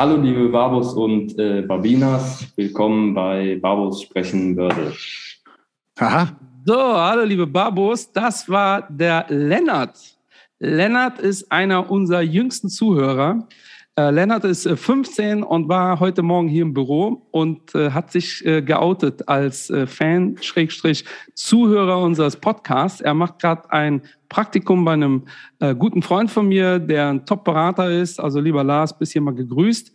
Hallo liebe Babos und äh, Babinas, willkommen bei Babos sprechen würde. Aha. So, hallo liebe Babos, das war der Lennart. Lennart ist einer unserer jüngsten Zuhörer. Äh, Lennart ist 15 äh, und war heute Morgen hier im Büro und äh, hat sich äh, geoutet als äh, Fan, Schrägstrich, Zuhörer unseres Podcasts. Er macht gerade ein Praktikum bei einem äh, guten Freund von mir, der ein Top-Berater ist. Also lieber Lars, bis hier mal gegrüßt.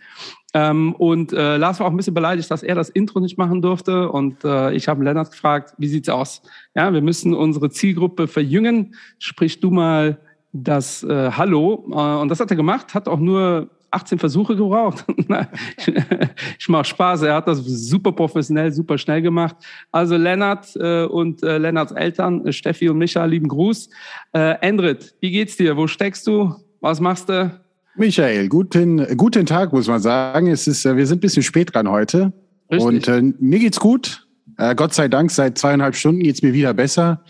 Ähm, und Lars war auch ein bisschen beleidigt, dass er das Intro nicht machen durfte. Und ich habe Lennart gefragt, wie sieht's aus? Ja, wir müssen unsere Zielgruppe verjüngen. Sprich du mal das äh, Hallo. Äh, und das hat er gemacht, hat auch nur 18 Versuche gebraucht. ich mache Spaß, er hat das super professionell, super schnell gemacht. Also Lennart äh, und äh, Lennarts Eltern, äh, Steffi und Micha, lieben Gruß. Äh, Endrit, wie geht's dir? Wo steckst du? Was machst du? Michael, guten, guten Tag, muss man sagen. Es ist, äh, wir sind ein bisschen spät dran heute. Richtig. Und äh, mir geht's gut. Äh, Gott sei Dank, seit zweieinhalb Stunden geht's mir wieder besser.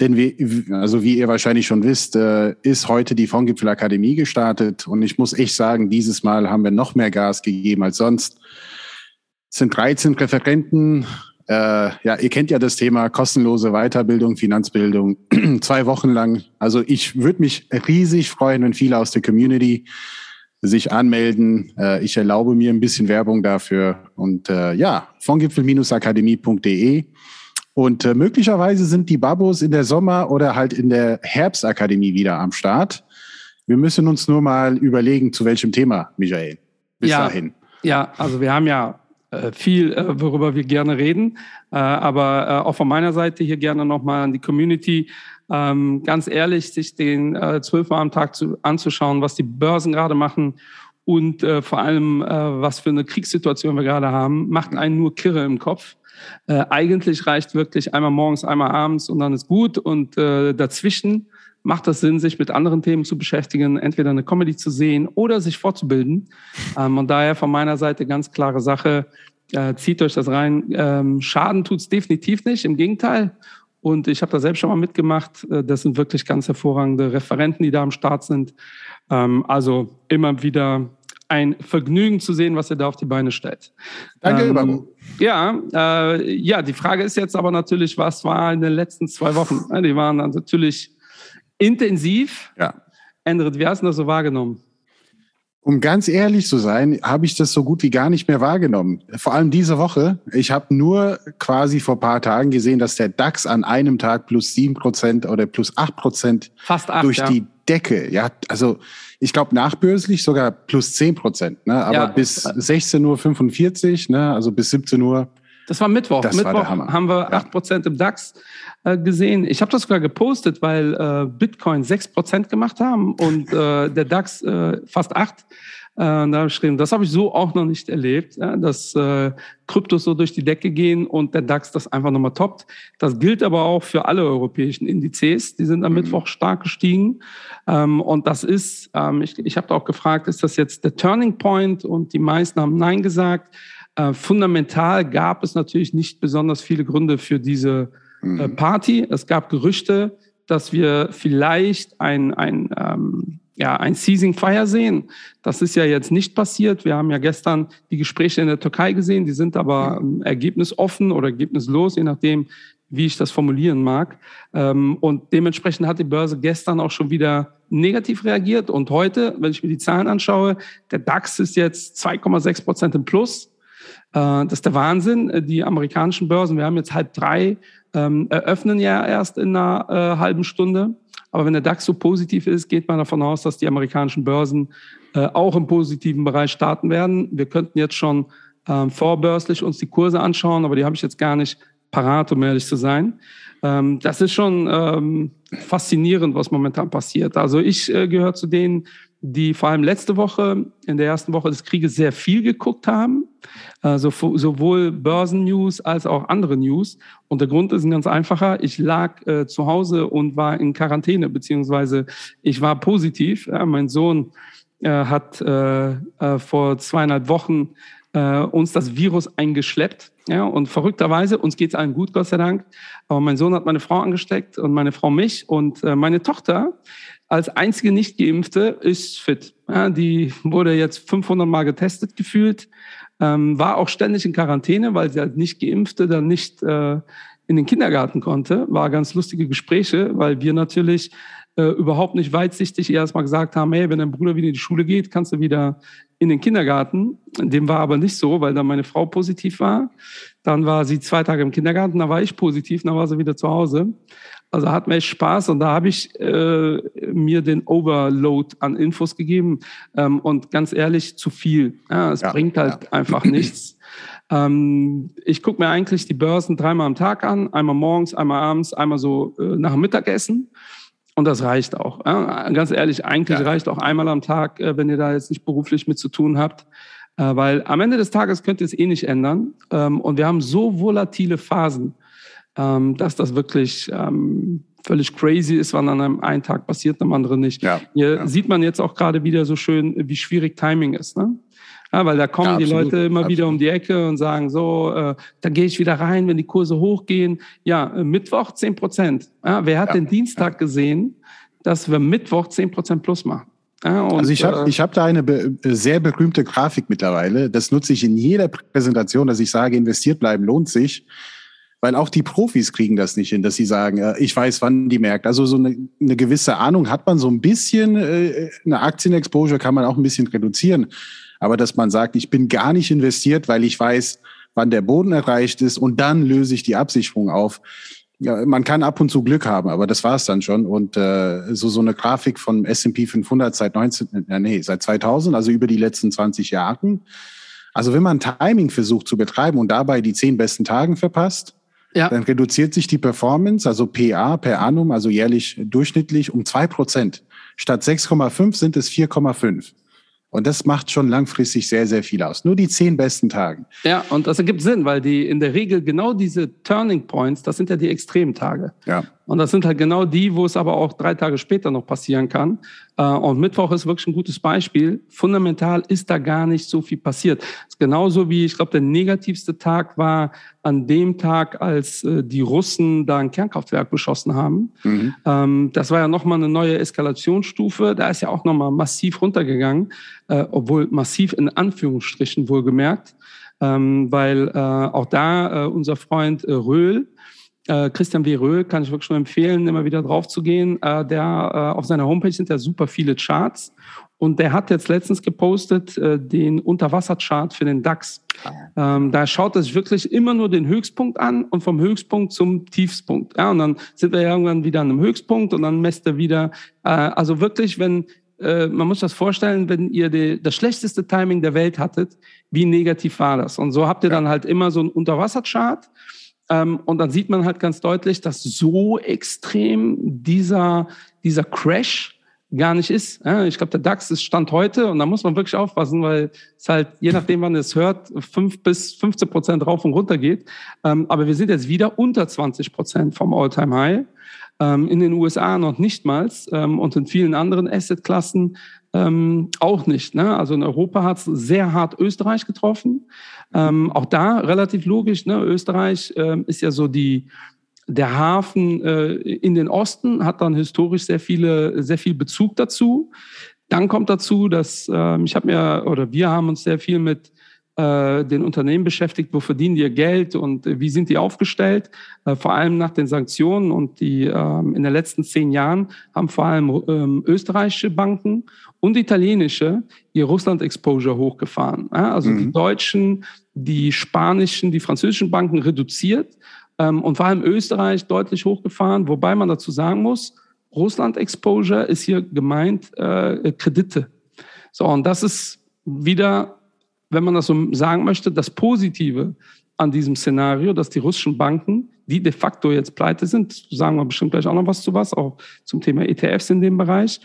Denn wie, also wie ihr wahrscheinlich schon wisst, äh, ist heute die Fondgipfel gestartet. Und ich muss echt sagen, dieses Mal haben wir noch mehr Gas gegeben als sonst. Es sind 13 Referenten. Äh, ja, ihr kennt ja das Thema kostenlose Weiterbildung, Finanzbildung, zwei Wochen lang. Also ich würde mich riesig freuen, wenn viele aus der Community sich anmelden. Äh, ich erlaube mir ein bisschen Werbung dafür. Und äh, ja, fondgipfel-akademie.de. Und äh, möglicherweise sind die Babos in der Sommer- oder halt in der Herbstakademie wieder am Start. Wir müssen uns nur mal überlegen, zu welchem Thema, Michael. Bis ja, dahin. Ja, also wir haben ja äh, viel, äh, worüber wir gerne reden. Äh, aber äh, auch von meiner Seite hier gerne nochmal an die Community. Ähm, ganz ehrlich, sich den äh, zwölfmal am Tag zu, anzuschauen, was die Börsen gerade machen und vor allem, was für eine Kriegssituation wir gerade haben, macht einen nur Kirre im Kopf. Äh, eigentlich reicht wirklich einmal morgens, einmal abends und dann ist gut. Und äh, dazwischen macht das Sinn, sich mit anderen Themen zu beschäftigen, entweder eine Comedy zu sehen oder sich fortzubilden. Ähm, und daher von meiner Seite ganz klare Sache, äh, zieht euch das rein. Ähm, Schaden tut's definitiv nicht, im Gegenteil. Und ich habe da selbst schon mal mitgemacht. Äh, das sind wirklich ganz hervorragende Referenten, die da am Start sind. Ähm, also immer wieder ein Vergnügen zu sehen, was ihr da auf die Beine stellt. Danke, ähm, Ja, äh, ja, die Frage ist jetzt aber natürlich, was war in den letzten zwei Wochen? Die waren natürlich intensiv. Ja. Endrit, wie hast du das so wahrgenommen? Um ganz ehrlich zu sein, habe ich das so gut wie gar nicht mehr wahrgenommen. Vor allem diese Woche. Ich habe nur quasi vor paar Tagen gesehen, dass der DAX an einem Tag plus sieben Prozent oder plus acht Prozent durch ja. die Decke. Ja, also ich glaube nachbörslich sogar plus zehn Prozent. Ne? Aber ja. bis 16.45 Uhr, ne? also bis 17 Uhr. Das war Mittwoch. Das Mittwoch war der Hammer. haben wir acht ja. Prozent im DAX äh, gesehen. Ich habe das sogar gepostet, weil äh, Bitcoin sechs Prozent gemacht haben und äh, der DAX äh, fast acht. Äh, da habe ich geschrieben, das habe ich so auch noch nicht erlebt, ja, dass äh, Kryptos so durch die Decke gehen und der DAX das einfach nochmal toppt. Das gilt aber auch für alle europäischen Indizes. Die sind am mhm. Mittwoch stark gestiegen. Ähm, und das ist, ähm, ich, ich habe da auch gefragt, ist das jetzt der Turning Point? Und die meisten haben Nein gesagt. Äh, fundamental gab es natürlich nicht besonders viele Gründe für diese äh, mhm. Party. Es gab Gerüchte, dass wir vielleicht ein, ein, ähm, ja, ein Seizing Fire sehen. Das ist ja jetzt nicht passiert. Wir haben ja gestern die Gespräche in der Türkei gesehen. Die sind aber ähm, ergebnisoffen oder ergebnislos, je nachdem, wie ich das formulieren mag. Ähm, und dementsprechend hat die Börse gestern auch schon wieder negativ reagiert. Und heute, wenn ich mir die Zahlen anschaue, der DAX ist jetzt 2,6 Prozent im Plus. Äh, das ist der Wahnsinn. Die amerikanischen Börsen, wir haben jetzt halb drei ähm, eröffnen ja erst in einer äh, halben Stunde. Aber wenn der DAX so positiv ist, geht man davon aus, dass die amerikanischen Börsen äh, auch im positiven Bereich starten werden. Wir könnten jetzt schon ähm, vorbörslich uns die Kurse anschauen, aber die habe ich jetzt gar nicht parat, um ehrlich zu sein. Ähm, das ist schon ähm, faszinierend, was momentan passiert. Also ich äh, gehöre zu denen, die vor allem letzte Woche, in der ersten Woche des Krieges, sehr viel geguckt haben. Also sowohl Börsennews als auch andere News. Und der Grund ist ein ganz einfacher. Ich lag äh, zu Hause und war in Quarantäne, beziehungsweise ich war positiv. Ja, mein Sohn äh, hat äh, äh vor zweieinhalb Wochen äh, uns das Virus eingeschleppt. Ja, und verrückterweise, uns geht es allen gut, Gott sei Dank. Aber mein Sohn hat meine Frau angesteckt und meine Frau mich. Und meine Tochter als einzige Nicht-Geimpfte ist fit. Ja, die wurde jetzt 500 Mal getestet gefühlt, ähm, war auch ständig in Quarantäne, weil sie als Nicht-Geimpfte dann nicht äh, in den Kindergarten konnte. War ganz lustige Gespräche, weil wir natürlich äh, überhaupt nicht weitsichtig erstmal gesagt haben, hey, wenn dein Bruder wieder in die Schule geht, kannst du wieder in den Kindergarten. Dem war aber nicht so, weil dann meine Frau positiv war. Dann war sie zwei Tage im Kindergarten, da war ich positiv, dann war sie wieder zu Hause. Also hat mir echt Spaß und da habe ich äh, mir den Overload an Infos gegeben ähm, und ganz ehrlich zu viel. Ja, es ja, bringt halt ja. einfach nichts. Ähm, ich gucke mir eigentlich die Börsen dreimal am Tag an, einmal morgens, einmal abends, einmal so äh, nach dem Mittagessen. Und das reicht auch. Ja? Ganz ehrlich, eigentlich reicht auch einmal am Tag, äh, wenn ihr da jetzt nicht beruflich mit zu tun habt. Äh, weil am Ende des Tages könnt ihr es eh nicht ändern. Ähm, und wir haben so volatile Phasen, ähm, dass das wirklich ähm, völlig crazy ist, wann an einem einen Tag passiert, am anderen nicht. Ja. Hier ja. sieht man jetzt auch gerade wieder so schön, wie schwierig Timing ist. Ne? Ja, weil da kommen ja, die Leute immer absolut. wieder um die Ecke und sagen so, äh, da gehe ich wieder rein, wenn die Kurse hochgehen. Ja, äh, Mittwoch 10 Prozent. Ja, wer hat den Dienstag gesehen, dass wir Mittwoch 10 Prozent plus machen? Und, also ich habe äh, ich hab da eine be sehr berühmte Grafik mittlerweile. Das nutze ich in jeder Präsentation, dass ich sage, investiert bleiben lohnt sich. Weil auch die Profis kriegen das nicht hin, dass sie sagen, äh, ich weiß, wann die merkt. Also so eine, eine gewisse Ahnung hat man so ein bisschen, äh, eine Aktienexposure kann man auch ein bisschen reduzieren. Aber dass man sagt, ich bin gar nicht investiert, weil ich weiß, wann der Boden erreicht ist und dann löse ich die Absicherung auf. Ja, man kann ab und zu Glück haben, aber das war es dann schon. Und äh, so so eine Grafik von S&P 500 seit 19, äh, nee, seit 2000, also über die letzten 20 Jahren. Also wenn man Timing versucht zu betreiben und dabei die zehn besten Tagen verpasst, ja. dann reduziert sich die Performance, also PA per annum, also jährlich durchschnittlich um zwei Prozent. Statt 6,5 sind es 4,5. Und das macht schon langfristig sehr, sehr viel aus. Nur die zehn besten Tage. Ja, und das ergibt Sinn, weil die in der Regel genau diese Turning Points, das sind ja die Extremtage. Ja. Und das sind halt genau die, wo es aber auch drei Tage später noch passieren kann. Äh, und Mittwoch ist wirklich ein gutes Beispiel. Fundamental ist da gar nicht so viel passiert. Genauso wie, ich glaube, der negativste Tag war an dem Tag, als äh, die Russen da ein Kernkraftwerk beschossen haben. Mhm. Ähm, das war ja nochmal eine neue Eskalationsstufe. Da ist ja auch nochmal massiv runtergegangen, äh, obwohl massiv in Anführungsstrichen wohlgemerkt. Ähm, weil auch da unser Freund Röhl, äh, Christian W. Röhl kann ich wirklich nur empfehlen, immer wieder drauf zu gehen. Äh, der äh, auf seiner Homepage sind ja super viele Charts und der hat jetzt letztens gepostet äh, den Unterwasserchart für den DAX. Ähm, da schaut er sich wirklich immer nur den Höchstpunkt an und vom Höchstpunkt zum Tiefstpunkt. Ja, und dann sind wir irgendwann wieder an einem Höchstpunkt und dann messt er wieder. Äh, also wirklich, wenn äh, man muss das vorstellen, wenn ihr die, das schlechteste Timing der Welt hattet, wie negativ war das? Und so habt ihr dann halt immer so einen Unterwasserchart ähm, und dann sieht man halt ganz deutlich, dass so extrem dieser, dieser Crash gar nicht ist. Ich glaube, der DAX ist Stand heute und da muss man wirklich aufpassen, weil es halt, je nachdem, wann es hört, fünf bis 15 Prozent rauf und runter geht. Ähm, aber wir sind jetzt wieder unter 20 Prozent vom All-Time-High. Ähm, in den USA noch nicht mal und in vielen anderen Asset-Klassen ähm, auch nicht. Ne? Also in Europa hat es sehr hart Österreich getroffen. Ähm, auch da relativ logisch. Ne? Österreich ähm, ist ja so die der Hafen äh, in den Osten hat dann historisch sehr viele sehr viel Bezug dazu. Dann kommt dazu, dass äh, ich habe mir oder wir haben uns sehr viel mit den Unternehmen beschäftigt, wo verdienen die ihr Geld und äh, wie sind die aufgestellt, äh, vor allem nach den Sanktionen. Und die ähm, in den letzten zehn Jahren haben vor allem ähm, österreichische Banken und italienische ihr Russland-Exposure hochgefahren. Also mhm. die deutschen, die spanischen, die französischen Banken reduziert ähm, und vor allem Österreich deutlich hochgefahren, wobei man dazu sagen muss, Russland-Exposure ist hier gemeint äh, Kredite. So, und das ist wieder, wenn man das so sagen möchte, das Positive an diesem Szenario, dass die russischen Banken, die de facto jetzt pleite sind, sagen wir bestimmt gleich auch noch was zu was, auch zum Thema ETFs in dem Bereich,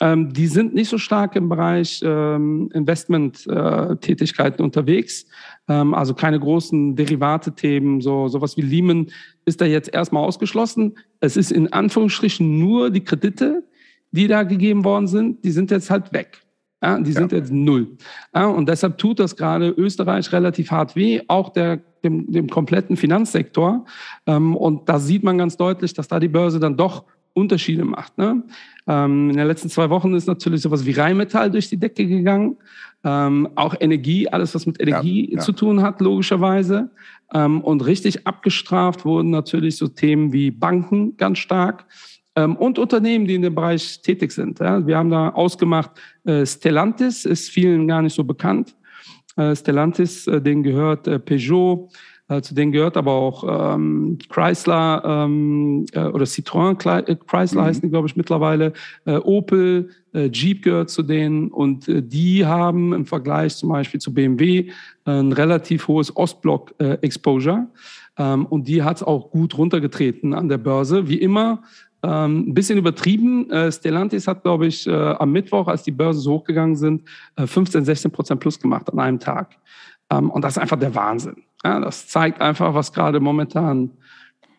ähm, die sind nicht so stark im Bereich ähm, Investment-Tätigkeiten äh, unterwegs. Ähm, also keine großen Derivate-Themen, so sowas wie Lehman ist da jetzt erstmal ausgeschlossen. Es ist in Anführungsstrichen nur die Kredite, die da gegeben worden sind, die sind jetzt halt weg. Ja, die sind ja. jetzt null. Ja, und deshalb tut das gerade Österreich relativ hart weh, auch der, dem, dem kompletten Finanzsektor. Ähm, und da sieht man ganz deutlich, dass da die Börse dann doch Unterschiede macht. Ne? Ähm, in den letzten zwei Wochen ist natürlich sowas wie Rheinmetall durch die Decke gegangen. Ähm, auch Energie, alles was mit Energie ja, ja. zu tun hat, logischerweise. Ähm, und richtig abgestraft wurden natürlich so Themen wie Banken ganz stark und Unternehmen, die in dem Bereich tätig sind. Wir haben da ausgemacht, äh, Stellantis ist vielen gar nicht so bekannt. Äh, Stellantis, äh, denen gehört äh, Peugeot, zu denen gehört aber auch ähm, Chrysler ähm, äh, oder Citroën Chrysler mhm. heißen die, glaube ich, mittlerweile. Äh, Opel, äh, Jeep gehört zu denen und die haben im Vergleich zum Beispiel zu BMW ein relativ hohes Ostblock-Exposure. Ähm, und die hat es auch gut runtergetreten an der Börse. Wie immer ähm, ein bisschen übertrieben. Äh, Stellantis hat, glaube ich, äh, am Mittwoch, als die Börsen so hochgegangen sind, äh, 15, 16 Prozent plus gemacht an einem Tag. Ähm, und das ist einfach der Wahnsinn. Ja, das zeigt einfach, was gerade momentan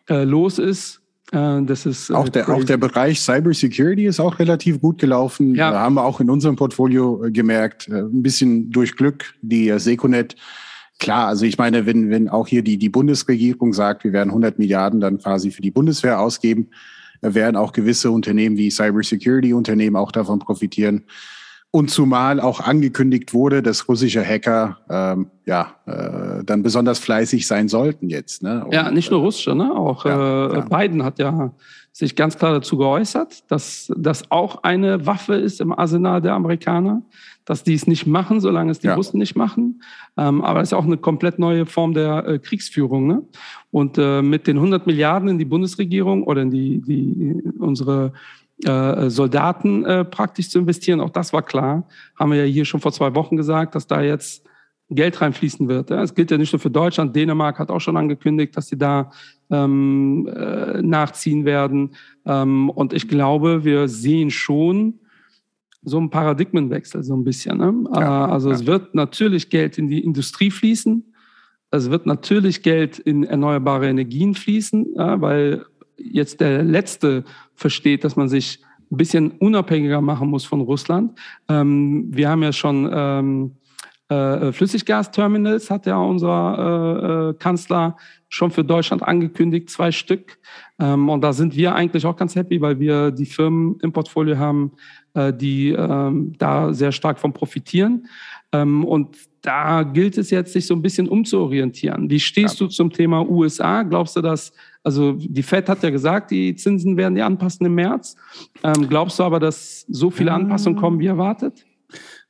äh, los ist. Äh, das ist äh, auch, der, auch der Bereich Cybersecurity ist auch relativ gut gelaufen. Ja. haben wir auch in unserem Portfolio gemerkt. Ein bisschen durch Glück. Die Seconet Klar, also ich meine, wenn, wenn auch hier die, die Bundesregierung sagt, wir werden 100 Milliarden dann quasi für die Bundeswehr ausgeben, werden auch gewisse Unternehmen wie Cybersecurity-Unternehmen auch davon profitieren. Und zumal auch angekündigt wurde, dass russische Hacker ähm, ja äh, dann besonders fleißig sein sollten jetzt. Ne? Und, ja, nicht nur russische, ne? Auch ja, äh, Biden hat ja sich ganz klar dazu geäußert, dass das auch eine Waffe ist im Arsenal der Amerikaner, dass die es nicht machen, solange es die ja. Russen nicht machen. Ähm, aber es ist auch eine komplett neue Form der äh, Kriegsführung. Ne? Und äh, mit den 100 Milliarden in die Bundesregierung oder in die, die unsere äh, Soldaten äh, praktisch zu investieren, auch das war klar, haben wir ja hier schon vor zwei Wochen gesagt, dass da jetzt Geld reinfließen wird. Es gilt ja nicht nur für Deutschland. Dänemark hat auch schon angekündigt, dass sie da ähm, äh, nachziehen werden. Ähm, und ich glaube, wir sehen schon so einen Paradigmenwechsel so ein bisschen. Ne? Ja, also ja. es wird natürlich Geld in die Industrie fließen. Es wird natürlich Geld in erneuerbare Energien fließen, ja, weil jetzt der Letzte versteht, dass man sich ein bisschen unabhängiger machen muss von Russland. Ähm, wir haben ja schon ähm, äh, Flüssiggasterminals, hat ja unser äh, äh, Kanzler schon für Deutschland angekündigt, zwei Stück. Ähm, und da sind wir eigentlich auch ganz happy, weil wir die Firmen im Portfolio haben, äh, die ähm, da sehr stark von profitieren. Ähm, und da gilt es jetzt, sich so ein bisschen umzuorientieren. Wie stehst ja. du zum Thema USA? Glaubst du, dass, also die Fed hat ja gesagt, die Zinsen werden die anpassen im März. Ähm, glaubst du aber, dass so viele Anpassungen kommen wie erwartet?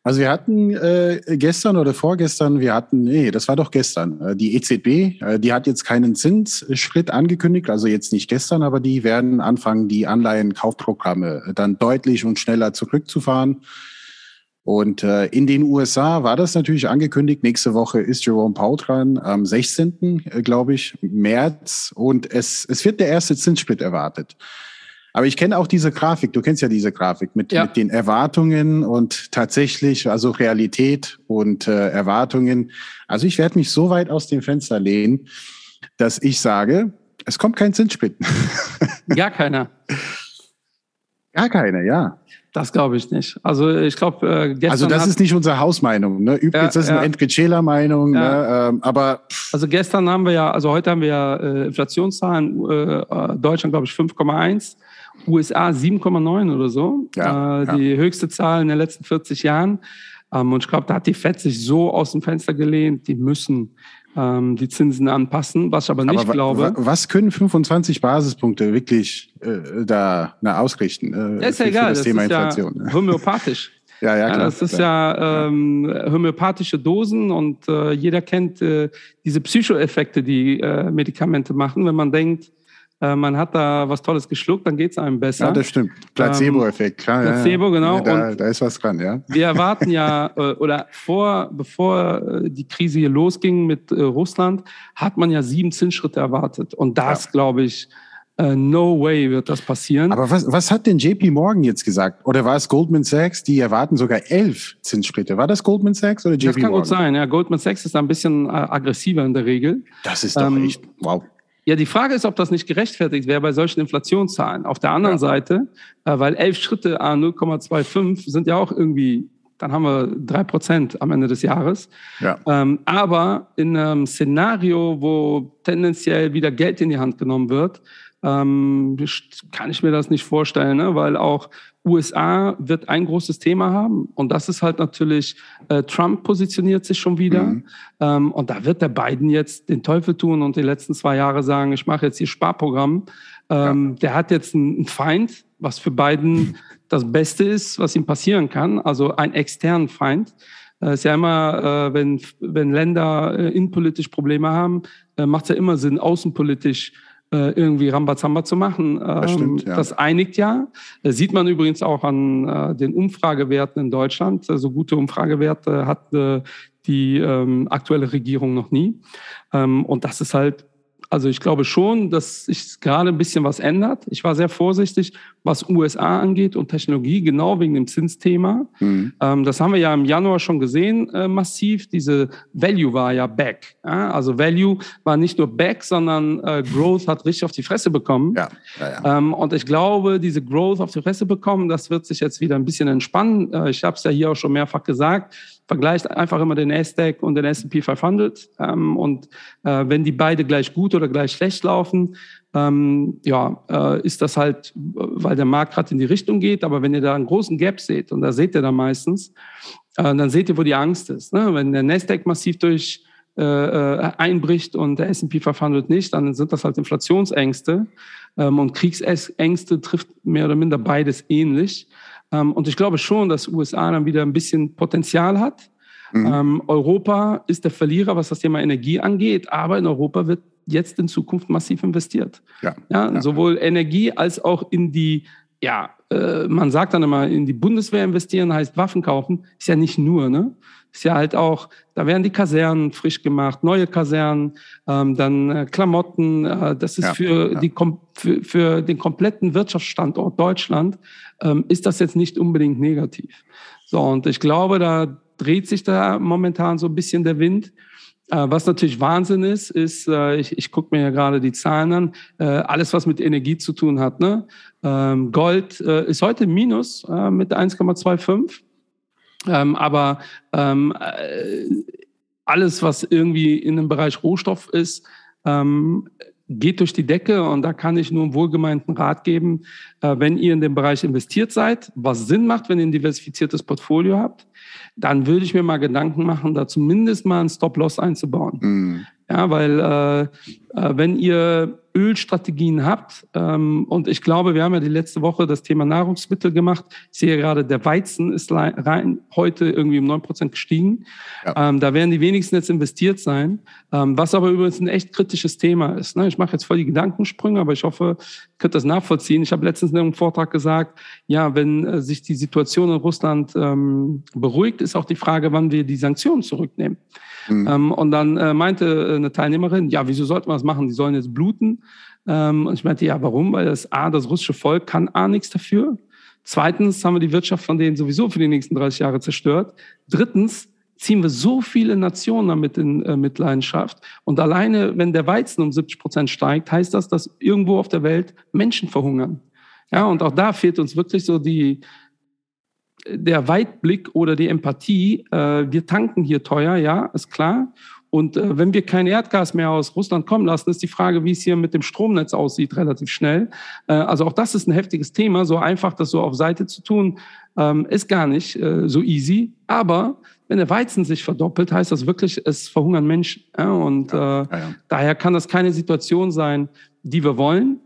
Also wir hatten äh, gestern oder vorgestern, wir hatten, nee, das war doch gestern, äh, die EZB, äh, die hat jetzt keinen Zinsschritt angekündigt, also jetzt nicht gestern, aber die werden anfangen, die Anleihenkaufprogramme dann deutlich und schneller zurückzufahren. Und äh, in den USA war das natürlich angekündigt. Nächste Woche ist Jerome Powell dran, am 16. Äh, glaube ich, März. Und es, es wird der erste Zinssplit erwartet. Aber ich kenne auch diese Grafik, du kennst ja diese Grafik mit, ja. mit den Erwartungen und tatsächlich, also Realität und äh, Erwartungen. Also ich werde mich so weit aus dem Fenster lehnen, dass ich sage, es kommt kein Zinssplit. Gar keiner. Gar keine, ja. Das glaube ich nicht. Also ich glaube, äh, gestern. Also das ist nicht unsere Hausmeinung. Ne? Übrigens, ja, das ist eine ja. Enrique Meinung. Ja. Ne? Ähm, aber also gestern haben wir ja, also heute haben wir ja äh, Inflationszahlen. Äh, äh Deutschland glaube ich 5,1. USA 7,9 oder so. Ja, äh, die ja. höchste Zahl in den letzten 40 Jahren. Ähm, und ich glaube, da hat die FED sich so aus dem Fenster gelehnt, die müssen ähm, die Zinsen anpassen, was ich aber nicht aber glaube. Was können 25 Basispunkte wirklich äh, da na, ausrichten? Äh, ja, ist ja egal, das, das Thema ist Inflation. ja homöopathisch. Ja, ja, klar. Ja, das ist klar. ja ähm, homöopathische Dosen und äh, jeder kennt äh, diese Psychoeffekte, die äh, Medikamente machen. Wenn man denkt, äh, man hat da was Tolles geschluckt, dann geht es einem besser. Ja, das stimmt. Placebo-Effekt, klar. Placebo, genau. Ja, da, da, ist was dran, ja. Wir erwarten ja, äh, oder vor, bevor äh, die Krise hier losging mit Russland, hat man ja sieben Zinsschritte erwartet. Und das, ja. glaube ich, no way wird das passieren. Aber was, was hat denn JP Morgan jetzt gesagt? Oder war es Goldman Sachs? Die erwarten sogar elf Zinsschritte. War das Goldman Sachs oder JP Morgan? Das kann Morgan? gut sein. Ja, Goldman Sachs ist ein bisschen aggressiver in der Regel. Das ist doch ähm, echt, wow. Ja, die Frage ist, ob das nicht gerechtfertigt wäre bei solchen Inflationszahlen. Auf der anderen ja. Seite, äh, weil elf Schritte a 0,25 sind ja auch irgendwie, dann haben wir drei Prozent am Ende des Jahres. Ja. Ähm, aber in einem Szenario, wo tendenziell wieder Geld in die Hand genommen wird, ähm, kann ich mir das nicht vorstellen, ne? weil auch USA wird ein großes Thema haben und das ist halt natürlich, äh, Trump positioniert sich schon wieder mhm. ähm, und da wird der Biden jetzt den Teufel tun und die letzten zwei Jahre sagen, ich mache jetzt hier Sparprogramm. Ähm, ja. Der hat jetzt einen Feind, was für Biden das Beste ist, was ihm passieren kann, also einen externen Feind. Es äh, ist ja immer, äh, wenn, wenn Länder äh, innenpolitisch Probleme haben, macht es ja immer Sinn, außenpolitisch irgendwie Rambazamba zu machen. Das, ähm, stimmt, ja. das einigt ja. Das sieht man übrigens auch an den Umfragewerten in Deutschland. So also gute Umfragewerte hat die ähm, aktuelle Regierung noch nie. Ähm, und das ist halt also ich glaube schon, dass sich gerade ein bisschen was ändert. Ich war sehr vorsichtig, was USA angeht und Technologie, genau wegen dem Zinsthema. Mhm. Ähm, das haben wir ja im Januar schon gesehen, äh, massiv. Diese Value war ja back. Ja? Also Value war nicht nur back, sondern äh, Growth hat richtig auf die Fresse bekommen. Ja. Ja. Ähm, und ich glaube, diese Growth auf die Fresse bekommen, das wird sich jetzt wieder ein bisschen entspannen. Äh, ich habe es ja hier auch schon mehrfach gesagt vergleicht einfach immer den Nasdaq und den S&P 500 ähm, und äh, wenn die beide gleich gut oder gleich schlecht laufen, ähm, ja, äh, ist das halt, weil der Markt gerade in die Richtung geht. Aber wenn ihr da einen großen Gap seht und da seht ihr da meistens, äh, dann seht ihr, wo die Angst ist. Ne? Wenn der Nasdaq massiv durch äh, äh einbricht und der S&P 500 nicht, dann sind das halt Inflationsängste ähm, und Kriegsängste trifft mehr oder minder beides ähnlich. Ähm, und ich glaube schon, dass USA dann wieder ein bisschen Potenzial hat. Mhm. Ähm, Europa ist der Verlierer, was das Thema Energie angeht, aber in Europa wird jetzt in Zukunft massiv investiert. Ja. ja, ja. sowohl Energie als auch in die, ja, äh, man sagt dann immer, in die Bundeswehr investieren heißt Waffen kaufen, ist ja nicht nur, ne? Ist ja halt auch, da werden die Kasernen frisch gemacht, neue Kasernen, ähm, dann äh, Klamotten. Äh, das ist ja, für, ja. Die, für, für den kompletten Wirtschaftsstandort Deutschland ähm, ist das jetzt nicht unbedingt negativ. So, und ich glaube, da dreht sich da momentan so ein bisschen der Wind. Äh, was natürlich Wahnsinn ist, ist, äh, ich, ich gucke mir ja gerade die Zahlen an, äh, alles, was mit Energie zu tun hat. Ne? Ähm, Gold ist heute minus mit 1,25. Ähm, aber ähm, äh, alles, was irgendwie in dem Bereich Rohstoff ist, ähm, geht durch die Decke und da kann ich nur einen wohlgemeinten Rat geben, äh, wenn ihr in dem Bereich investiert seid, was Sinn macht, wenn ihr ein diversifiziertes Portfolio habt, dann würde ich mir mal Gedanken machen, da zumindest mal einen Stop-Loss einzubauen. Mhm. Ja, weil äh, äh, wenn ihr Ölstrategien habt, ähm, und ich glaube, wir haben ja die letzte Woche das Thema Nahrungsmittel gemacht. Ich sehe gerade, der Weizen ist rein heute irgendwie um neun Prozent gestiegen. Ja. Ähm, da werden die wenigsten jetzt investiert sein, ähm, was aber übrigens ein echt kritisches Thema ist. Ne? Ich mache jetzt voll die Gedankensprünge, aber ich hoffe, ihr könnt das nachvollziehen. Ich habe letztens in einem Vortrag gesagt, ja, wenn äh, sich die Situation in Russland beruhigt, ist auch die Frage, wann wir die Sanktionen zurücknehmen. Mhm. Und dann äh, meinte äh, eine Teilnehmerin, ja, wieso sollten wir das machen? Die sollen jetzt bluten. Ähm, und ich meinte, ja, warum? Weil das A, das russische Volk kann A nichts dafür. Zweitens haben wir die Wirtschaft von denen sowieso für die nächsten 30 Jahre zerstört. Drittens ziehen wir so viele Nationen damit in äh, Mitleidenschaft. Und alleine, wenn der Weizen um 70 Prozent steigt, heißt das, dass irgendwo auf der Welt Menschen verhungern. Ja, und auch da fehlt uns wirklich so die, der Weitblick oder die Empathie, äh, wir tanken hier teuer, ja, ist klar. Und äh, wenn wir kein Erdgas mehr aus Russland kommen lassen, ist die Frage, wie es hier mit dem Stromnetz aussieht, relativ schnell. Äh, also auch das ist ein heftiges Thema. So einfach das so auf Seite zu tun, ähm, ist gar nicht äh, so easy. Aber wenn der Weizen sich verdoppelt, heißt das wirklich, es verhungern Menschen. Ja? Und ja, äh, ja, daher kann das keine Situation sein, die wir wollen.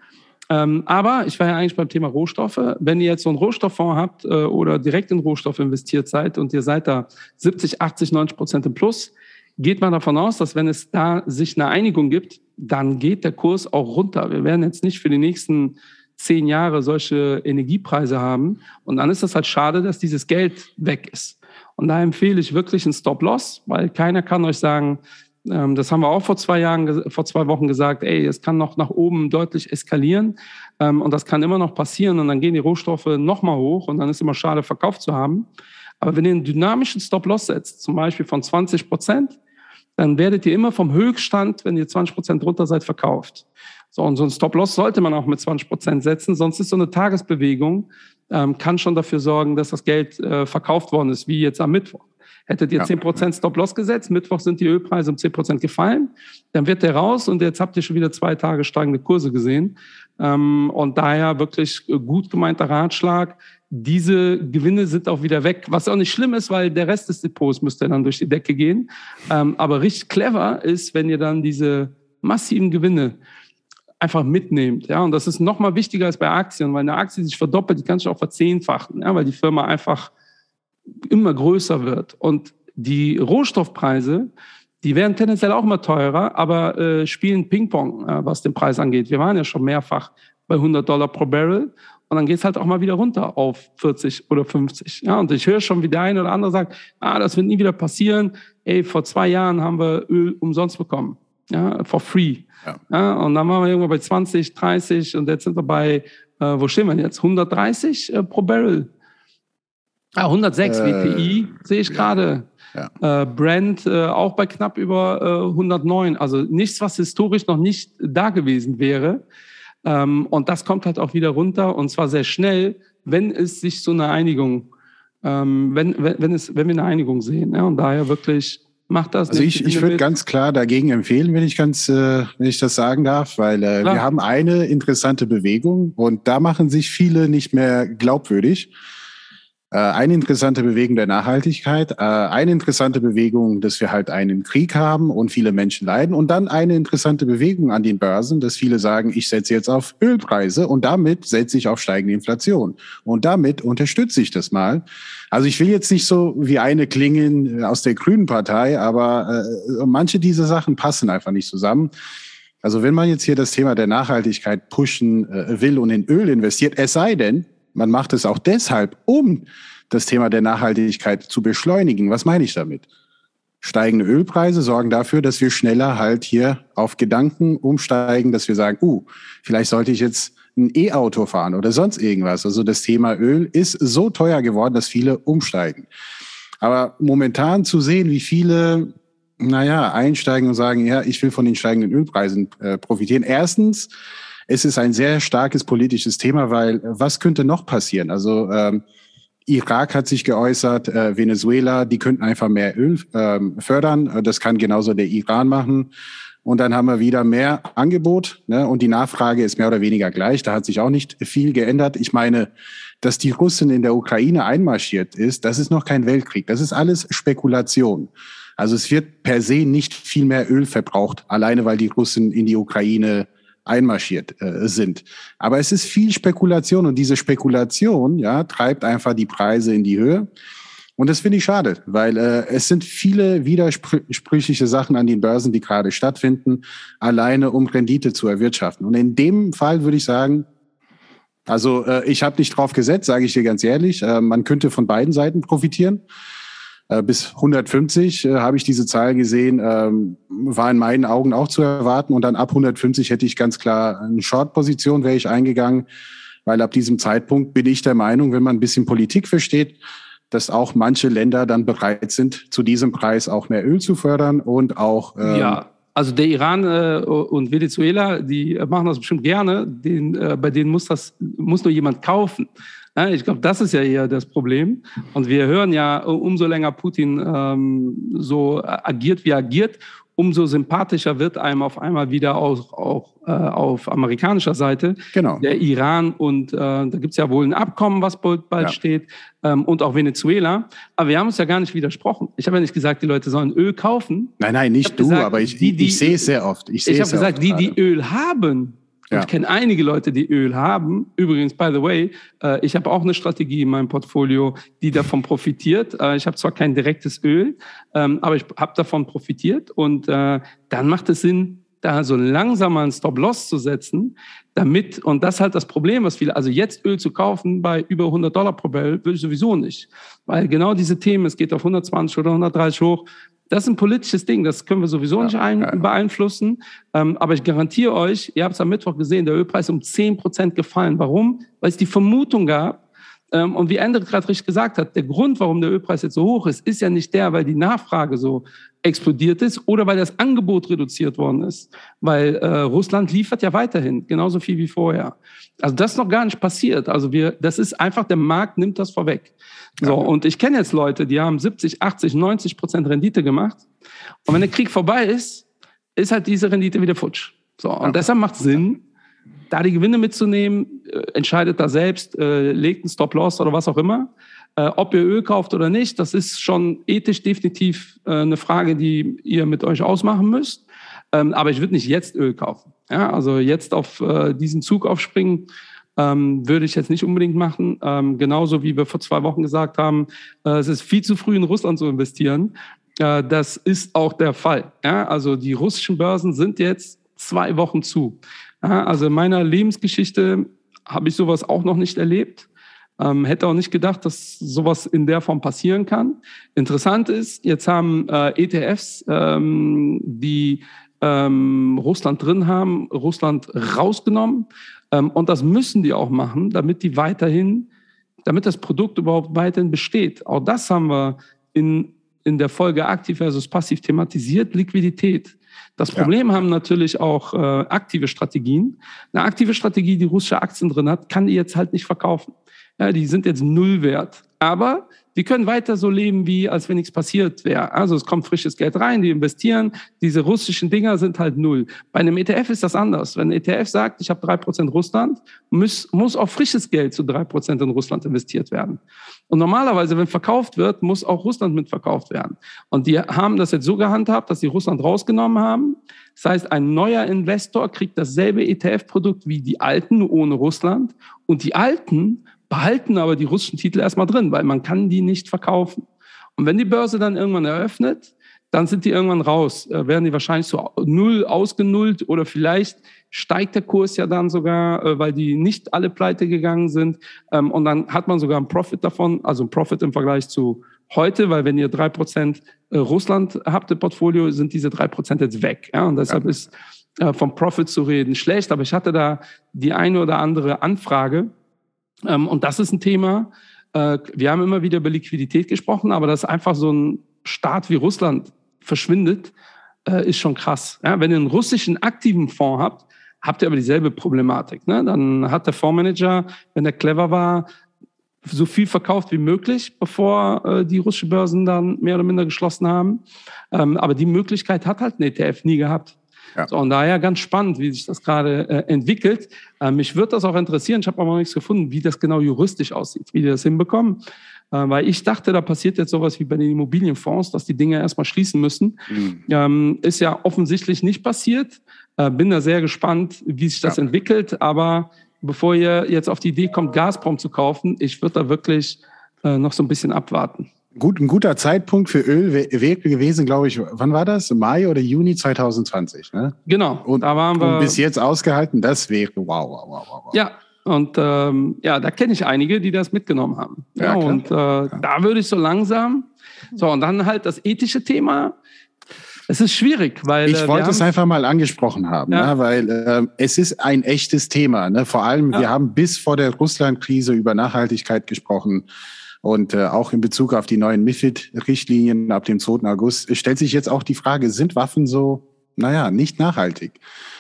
Ähm, aber ich war ja eigentlich beim Thema Rohstoffe. Wenn ihr jetzt so einen Rohstofffonds habt äh, oder direkt in Rohstoffe investiert seid und ihr seid da 70, 80, 90 Prozent im Plus, geht man davon aus, dass wenn es da sich eine Einigung gibt, dann geht der Kurs auch runter. Wir werden jetzt nicht für die nächsten zehn Jahre solche Energiepreise haben. Und dann ist das halt schade, dass dieses Geld weg ist. Und da empfehle ich wirklich einen Stop-Loss, weil keiner kann euch sagen, ähm, das haben wir auch vor zwei Jahren, vor zwei Wochen gesagt, ey, es kann noch nach oben deutlich eskalieren ähm, und das kann immer noch passieren und dann gehen die Rohstoffe nochmal hoch und dann ist immer schade, verkauft zu haben. Aber wenn ihr einen dynamischen Stop-Loss setzt, zum Beispiel von 20 Prozent, dann werdet ihr immer vom Höchststand, wenn ihr 20 Prozent drunter seid, verkauft. So, und so ein Stop-Loss sollte man auch mit 20 Prozent setzen, sonst ist so eine Tagesbewegung, ähm, kann schon dafür sorgen, dass das Geld äh, verkauft worden ist, wie jetzt am Mittwoch. Hättet ihr ja. 10% Stop-Loss gesetzt, Mittwoch sind die Ölpreise um 10% gefallen, dann wird der raus und jetzt habt ihr schon wieder zwei Tage steigende Kurse gesehen. Ähm, und daher wirklich gut gemeinter Ratschlag. Diese Gewinne sind auch wieder weg, was auch nicht schlimm ist, weil der Rest des Depots müsste dann durch die Decke gehen. Ähm, aber richtig clever ist, wenn ihr dann diese massiven Gewinne einfach mitnehmt. Ja, und das ist noch mal wichtiger als bei Aktien, weil eine Aktie sich verdoppelt, die kannst du auch verzehnfachen, ja, weil die Firma einfach immer größer wird. Und die Rohstoffpreise, die werden tendenziell auch immer teurer, aber äh, spielen Ping-Pong, äh, was den Preis angeht. Wir waren ja schon mehrfach bei 100 Dollar pro Barrel und dann geht es halt auch mal wieder runter auf 40 oder 50. Ja, und ich höre schon, wie der eine oder andere sagt, ah, das wird nie wieder passieren. Ey, vor zwei Jahren haben wir Öl umsonst bekommen. Ja, for free. Ja. ja und dann waren wir irgendwo bei 20, 30 und jetzt sind wir bei, äh, wo stehen wir jetzt? 130 äh, pro Barrel. Ah, 106 äh, WTI sehe ich gerade. Ja. Äh, Brand äh, auch bei knapp über äh, 109. Also nichts, was historisch noch nicht da gewesen wäre. Ähm, und das kommt halt auch wieder runter und zwar sehr schnell, wenn es sich so eine Einigung, ähm, wenn, wenn, wenn, es, wenn wir eine Einigung sehen. Ja, und daher wirklich macht das. Also ich, ich würde ganz klar dagegen empfehlen, wenn ich ganz, äh, wenn ich das sagen darf, weil äh, wir haben eine interessante Bewegung und da machen sich viele nicht mehr glaubwürdig. Äh, eine interessante Bewegung der Nachhaltigkeit, äh, eine interessante Bewegung, dass wir halt einen Krieg haben und viele Menschen leiden und dann eine interessante Bewegung an den Börsen, dass viele sagen, ich setze jetzt auf Ölpreise und damit setze ich auf steigende Inflation und damit unterstütze ich das mal. Also ich will jetzt nicht so wie eine klingen aus der Grünen Partei, aber äh, manche dieser Sachen passen einfach nicht zusammen. Also wenn man jetzt hier das Thema der Nachhaltigkeit pushen will und in Öl investiert, es sei denn, man macht es auch deshalb, um das Thema der Nachhaltigkeit zu beschleunigen. Was meine ich damit? Steigende Ölpreise sorgen dafür, dass wir schneller halt hier auf Gedanken umsteigen, dass wir sagen, uh, vielleicht sollte ich jetzt ein E-Auto fahren oder sonst irgendwas. Also das Thema Öl ist so teuer geworden, dass viele umsteigen. Aber momentan zu sehen, wie viele, naja, einsteigen und sagen, ja, ich will von den steigenden Ölpreisen äh, profitieren. Erstens, es ist ein sehr starkes politisches Thema, weil äh, was könnte noch passieren? Also ähm, Irak hat sich geäußert, äh, Venezuela, die könnten einfach mehr Öl ähm, fördern. Äh, das kann genauso der Iran machen. Und dann haben wir wieder mehr Angebot ne? und die Nachfrage ist mehr oder weniger gleich. Da hat sich auch nicht viel geändert. Ich meine, dass die Russen in der Ukraine einmarschiert ist, das ist noch kein Weltkrieg. Das ist alles Spekulation. Also es wird per se nicht viel mehr Öl verbraucht, alleine weil die Russen in die Ukraine einmarschiert äh, sind. Aber es ist viel Spekulation und diese Spekulation ja, treibt einfach die Preise in die Höhe. Und das finde ich schade, weil äh, es sind viele widersprüchliche Sachen an den Börsen, die gerade stattfinden, alleine um Rendite zu erwirtschaften. Und in dem Fall würde ich sagen, also äh, ich habe nicht drauf gesetzt, sage ich dir ganz ehrlich. Äh, man könnte von beiden Seiten profitieren. Äh, bis 150 äh, habe ich diese Zahl gesehen, ähm, war in meinen Augen auch zu erwarten. Und dann ab 150 hätte ich ganz klar eine Short-Position, wäre ich eingegangen, weil ab diesem Zeitpunkt bin ich der Meinung, wenn man ein bisschen Politik versteht, dass auch manche Länder dann bereit sind, zu diesem Preis auch mehr Öl zu fördern und auch. Ähm, ja, also der Iran äh, und Venezuela, die machen das bestimmt gerne. Den, äh, bei denen muss das muss nur jemand kaufen. Ich glaube, das ist ja eher das Problem. Und wir hören ja, umso länger Putin ähm, so agiert, wie er agiert, umso sympathischer wird einem auf einmal wieder auch, auch äh, auf amerikanischer Seite genau. der Iran. Und äh, da gibt es ja wohl ein Abkommen, was bald, bald ja. steht, ähm, und auch Venezuela. Aber wir haben uns ja gar nicht widersprochen. Ich habe ja nicht gesagt, die Leute sollen Öl kaufen. Nein, nein, nicht du, gesagt, aber ich, die, ich sehe es sehr oft. Ich, ich habe gesagt, die, die Öl haben, ja. Ich kenne einige Leute, die Öl haben. Übrigens, by the way, äh, ich habe auch eine Strategie in meinem Portfolio, die davon profitiert. Äh, ich habe zwar kein direktes Öl, ähm, aber ich habe davon profitiert. Und äh, dann macht es Sinn, da so langsam mal einen Stop-Loss zu setzen, damit, und das ist halt das Problem, was viele, also jetzt Öl zu kaufen bei über 100 Dollar pro Barrel, will ich sowieso nicht. Weil genau diese Themen, es geht auf 120 oder 130 hoch, das ist ein politisches Ding, das können wir sowieso ja, nicht ein, ja. beeinflussen. Ähm, aber ich garantiere euch, ihr habt es am Mittwoch gesehen, der Ölpreis ist um 10 Prozent gefallen. Warum? Weil es die Vermutung gab, und wie Ende gerade richtig gesagt hat, der Grund, warum der Ölpreis jetzt so hoch ist, ist ja nicht der, weil die Nachfrage so explodiert ist oder weil das Angebot reduziert worden ist. Weil äh, Russland liefert ja weiterhin genauso viel wie vorher. Also das ist noch gar nicht passiert. Also wir, das ist einfach, der Markt nimmt das vorweg. So, und ich kenne jetzt Leute, die haben 70, 80, 90 Prozent Rendite gemacht. Und wenn der Krieg vorbei ist, ist halt diese Rendite wieder futsch. So, und deshalb macht es Sinn, da die Gewinne mitzunehmen, äh, entscheidet da selbst, äh, legt einen Stop-Loss oder was auch immer. Äh, ob ihr Öl kauft oder nicht, das ist schon ethisch definitiv eine Frage, die ihr mit euch ausmachen müsst. Ähm, aber ich würde nicht jetzt Öl kaufen. Ja, also jetzt auf diesen Zug aufspringen, ähm, würde ich jetzt nicht unbedingt machen. Ähm, genauso wie wir vor zwei Wochen gesagt haben, es ist viel zu früh in Russland zu investieren. Das ist auch der Fall. Ja, also die russischen Börsen sind jetzt zwei Wochen zu. Ja, also in meiner Lebensgeschichte habe ich sowas auch noch nicht erlebt. Ähm, hätte auch nicht gedacht, dass sowas in der Form passieren kann. Interessant ist, jetzt haben äh, ETFs, ähm, die ähm, Russland drin haben, Russland rausgenommen. Ähm, und das müssen die auch machen, damit die weiterhin, damit das Produkt überhaupt weiterhin besteht. Auch das haben wir in, in der Folge aktiv versus passiv thematisiert, Liquidität. Das Problem ja. haben natürlich auch äh, aktive Strategien. Eine aktive Strategie, die russische Aktien drin hat, kann die jetzt halt nicht verkaufen. Ja, die sind jetzt null wert. Aber die können weiter so leben, wie als wenn nichts passiert wäre. Also es kommt frisches Geld rein, die investieren. Diese russischen Dinger sind halt null. Bei einem ETF ist das anders. Wenn ein ETF sagt, ich habe drei Prozent Russland, muss, muss auch frisches Geld zu drei Prozent in Russland investiert werden. Und normalerweise, wenn verkauft wird, muss auch Russland mitverkauft werden. Und die haben das jetzt so gehandhabt, dass sie Russland rausgenommen haben. Das heißt, ein neuer Investor kriegt dasselbe ETF-Produkt wie die alten ohne Russland. Und die alten behalten aber die russischen Titel erstmal drin, weil man kann die nicht verkaufen. Und wenn die Börse dann irgendwann eröffnet, dann sind die irgendwann raus, äh, werden die wahrscheinlich so null ausgenullt oder vielleicht steigt der Kurs ja dann sogar, äh, weil die nicht alle pleite gegangen sind. Ähm, und dann hat man sogar einen Profit davon, also einen Profit im Vergleich zu heute, weil wenn ihr drei Prozent äh, Russland habt im Portfolio, sind diese drei Prozent jetzt weg. Ja, und deshalb ja. ist vom Profit zu reden schlecht. Aber ich hatte da die eine oder andere Anfrage ähm, und das ist ein Thema. Wir haben immer wieder über Liquidität gesprochen, aber dass einfach so ein Staat wie Russland verschwindet, äh, ist schon krass. Ja, wenn ihr einen russischen aktiven Fonds habt, habt ihr aber dieselbe Problematik. Ne? Dann hat der Fondsmanager, wenn er clever war, so viel verkauft wie möglich, bevor äh, die russischen Börsen dann mehr oder minder geschlossen haben. Ähm, aber die Möglichkeit hat halt ein ETF nie gehabt. Ja. So, und daher ganz spannend, wie sich das gerade äh, entwickelt. Äh, mich würde das auch interessieren, ich habe aber noch nichts gefunden, wie das genau juristisch aussieht, wie die das hinbekommen. Äh, weil ich dachte, da passiert jetzt sowas wie bei den Immobilienfonds, dass die Dinge erstmal schließen müssen. Mhm. Ähm, ist ja offensichtlich nicht passiert. Äh, bin da sehr gespannt, wie sich das ja. entwickelt. Aber bevor ihr jetzt auf die Idee kommt, Gazprom zu kaufen, ich würde da wirklich äh, noch so ein bisschen abwarten. Gut, ein guter Zeitpunkt für Öl wäre gewesen, glaube ich, wann war das? Mai oder Juni 2020, ne? Genau. Und, da waren wir, und bis jetzt ausgehalten, das wäre wow, wow, wow, wow. Ja, und ähm, ja, da kenne ich einige, die das mitgenommen haben. Ja, ja und äh, ja. da würde ich so langsam. So, und dann halt das ethische Thema. Es ist schwierig, weil. Ich äh, wollte es einfach mal angesprochen haben, ja. ne, weil äh, es ist ein echtes Thema. Ne? Vor allem, wir haben bis vor der Russland-Krise über Nachhaltigkeit gesprochen. Und äh, auch in Bezug auf die neuen MIFID-Richtlinien ab dem 2. August stellt sich jetzt auch die Frage, sind Waffen so, naja, nicht nachhaltig?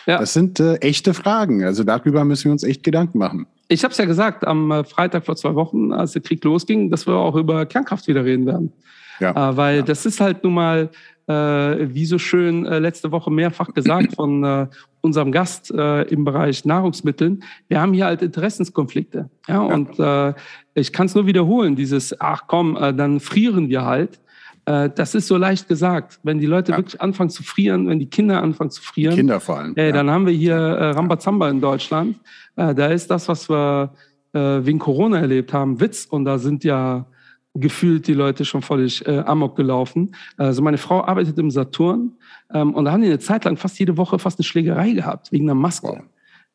Ja. Das sind äh, echte Fragen. Also darüber müssen wir uns echt Gedanken machen. Ich habe es ja gesagt, am äh, Freitag vor zwei Wochen, als der Krieg losging, dass wir auch über Kernkraft wieder reden werden. Ja. Äh, weil ja. das ist halt nun mal, äh, wie so schön äh, letzte Woche mehrfach gesagt von äh, unserem Gast im Bereich Nahrungsmitteln. Wir haben hier halt Interessenskonflikte. Ja, ja. und ich kann es nur wiederholen, dieses, ach komm, dann frieren wir halt. Äh, das ist so leicht gesagt. Wenn die Leute ja. wirklich anfangen zu frieren, wenn die Kinder anfangen zu frieren, Kinder vor allem, ja. dann haben wir hier äh, Rambazamba in Deutschland. Äh, da ist das, was wir äh, wegen Corona erlebt haben, Witz. Und da sind ja gefühlt die Leute schon völlig äh, amok gelaufen. Also meine Frau arbeitet im Saturn ähm, und da haben die eine Zeit lang fast jede Woche fast eine Schlägerei gehabt wegen einer Maske. Wow.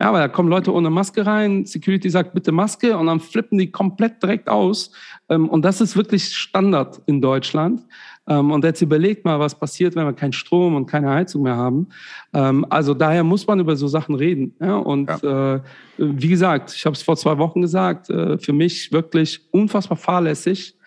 Ja, aber da kommen Leute ohne Maske rein, Security sagt bitte Maske und dann flippen die komplett direkt aus. Ähm, und das ist wirklich Standard in Deutschland. Ähm, und jetzt überlegt mal, was passiert, wenn wir keinen Strom und keine Heizung mehr haben. Ähm, also daher muss man über so Sachen reden. Und ja. Äh, wie gesagt, ich habe es vor zwei Wochen gesagt, äh, für mich wirklich unfassbar fahrlässig,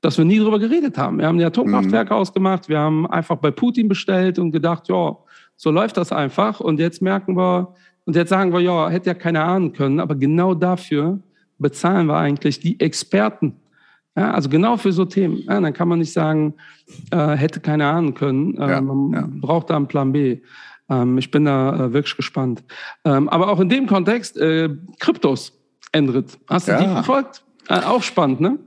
dass wir nie darüber geredet haben. Wir haben die Atomkraftwerke mhm. ausgemacht, wir haben einfach bei Putin bestellt und gedacht, ja, so läuft das einfach. Und jetzt merken wir, und jetzt sagen wir, ja, hätte ja keiner ahnen können, aber genau dafür bezahlen wir eigentlich die Experten. Ja, also genau für so Themen. Ja, dann kann man nicht sagen, äh, hätte keiner ahnen können. Äh, ja, man ja. braucht da einen Plan B. Ähm, ich bin da äh, wirklich gespannt. Ähm, aber auch in dem Kontext, äh, Kryptos, Endrit. Hast du die verfolgt? Äh, auch spannend, ne?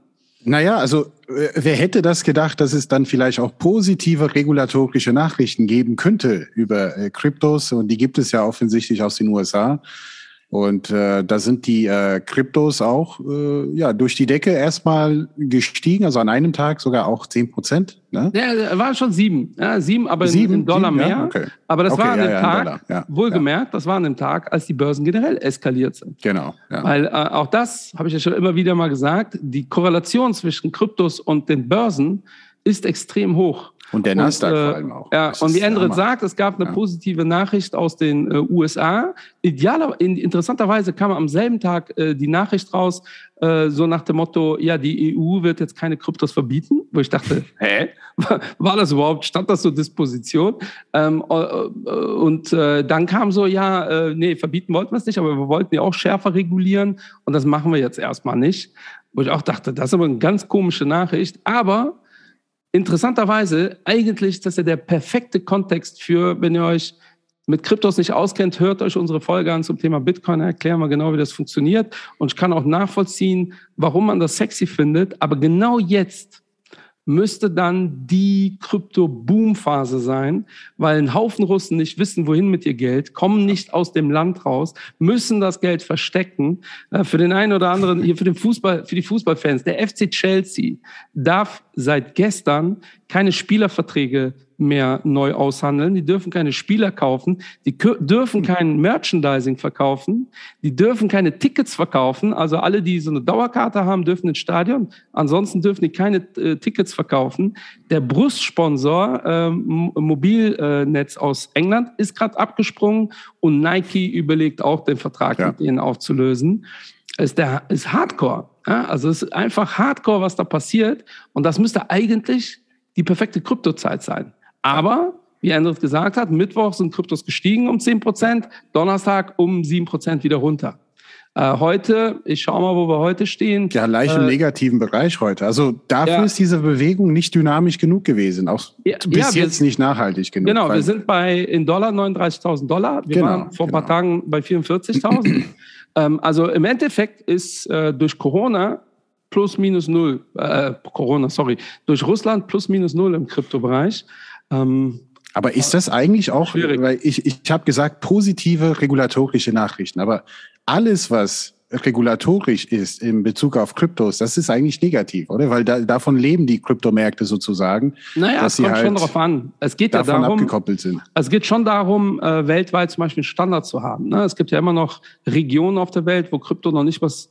Naja, also äh, wer hätte das gedacht, dass es dann vielleicht auch positive regulatorische Nachrichten geben könnte über äh, Kryptos und die gibt es ja offensichtlich aus den USA. Und äh, da sind die äh, Kryptos auch äh, ja, durch die Decke erstmal gestiegen, also an einem Tag sogar auch zehn Prozent. Ne? Ja, waren schon sieben. Ja, sieben, aber sieben, in, Dollar sieben, mehr. Ja? Okay. Aber das okay, war an dem ja, Tag, ja, wohlgemerkt, das war an dem Tag, als die Börsen generell eskaliert sind. Genau. Weil äh, auch das, habe ich ja schon immer wieder mal gesagt, die Korrelation zwischen Kryptos und den Börsen ist extrem hoch. Und der Nasdaq und, äh, vor allem auch. Ja, das und wie Endrit sagt, es gab eine ja. positive Nachricht aus den äh, USA. Idealer, in, interessanterweise kam am selben Tag äh, die Nachricht raus, äh, so nach dem Motto, ja, die EU wird jetzt keine Kryptos verbieten, wo ich dachte, hä? War das überhaupt, stand das zur Disposition? Ähm, äh, äh, und dann kam so, ja, nee, verbieten wollten wir es nicht, aber wir wollten ja auch schärfer regulieren und das machen wir jetzt erstmal nicht. Wo ich auch dachte, das ist aber eine ganz komische Nachricht, aber interessanterweise, eigentlich ist das ja der perfekte Kontext für, wenn ihr euch mit Kryptos nicht auskennt, hört euch unsere Folge an zum Thema Bitcoin, erklären wir genau, wie das funktioniert. Und ich kann auch nachvollziehen, warum man das sexy findet. Aber genau jetzt müsste dann die Krypto-Boom-Phase sein, weil ein Haufen Russen nicht wissen, wohin mit ihr Geld, kommen nicht aus dem Land raus, müssen das Geld verstecken. Äh, für den einen oder anderen, hier für den Fußball, für die Fußballfans, der FC Chelsea darf seit gestern keine Spielerverträge mehr neu aushandeln. Die dürfen keine Spieler kaufen. Die dürfen kein Merchandising verkaufen. Die dürfen keine Tickets verkaufen. Also alle, die so eine Dauerkarte haben, dürfen ins Stadion. Ansonsten dürfen die keine äh, Tickets verkaufen. Der Brustsponsor, äh, Mobilnetz aus England, ist gerade abgesprungen und Nike überlegt auch, den Vertrag ja. mit denen aufzulösen. Ist, der, ist Hardcore. Ja? Also es ist einfach Hardcore, was da passiert. Und das müsste eigentlich die perfekte Kryptozeit sein. Aber, wie Andres gesagt hat, Mittwoch sind Kryptos gestiegen um 10 Prozent, Donnerstag um 7 Prozent wieder runter. Äh, heute, ich schaue mal, wo wir heute stehen. Ja, leicht im äh, negativen Bereich heute. Also dafür ja. ist diese Bewegung nicht dynamisch genug gewesen, auch ja, bis ja, jetzt wir, nicht nachhaltig genug. Genau, wir sind bei in Dollar 39.000 Dollar. Wir genau, waren vor genau. ein paar genau. Tagen bei 44.000. ähm, also im Endeffekt ist äh, durch Corona plus minus null, äh, Corona, sorry, durch Russland plus minus null im Kryptobereich. Ähm, aber ist das eigentlich auch, schwierig. weil ich, ich habe gesagt, positive regulatorische Nachrichten, aber alles, was regulatorisch ist in Bezug auf Kryptos, das ist eigentlich negativ, oder? Weil da, davon leben die Kryptomärkte sozusagen. Naja, es kommt halt schon darauf an. Es geht davon ja darum, abgekoppelt sind. Es geht schon darum, äh, weltweit zum Beispiel einen Standard zu haben. Ne? Es gibt ja immer noch Regionen auf der Welt, wo Krypto noch nicht was,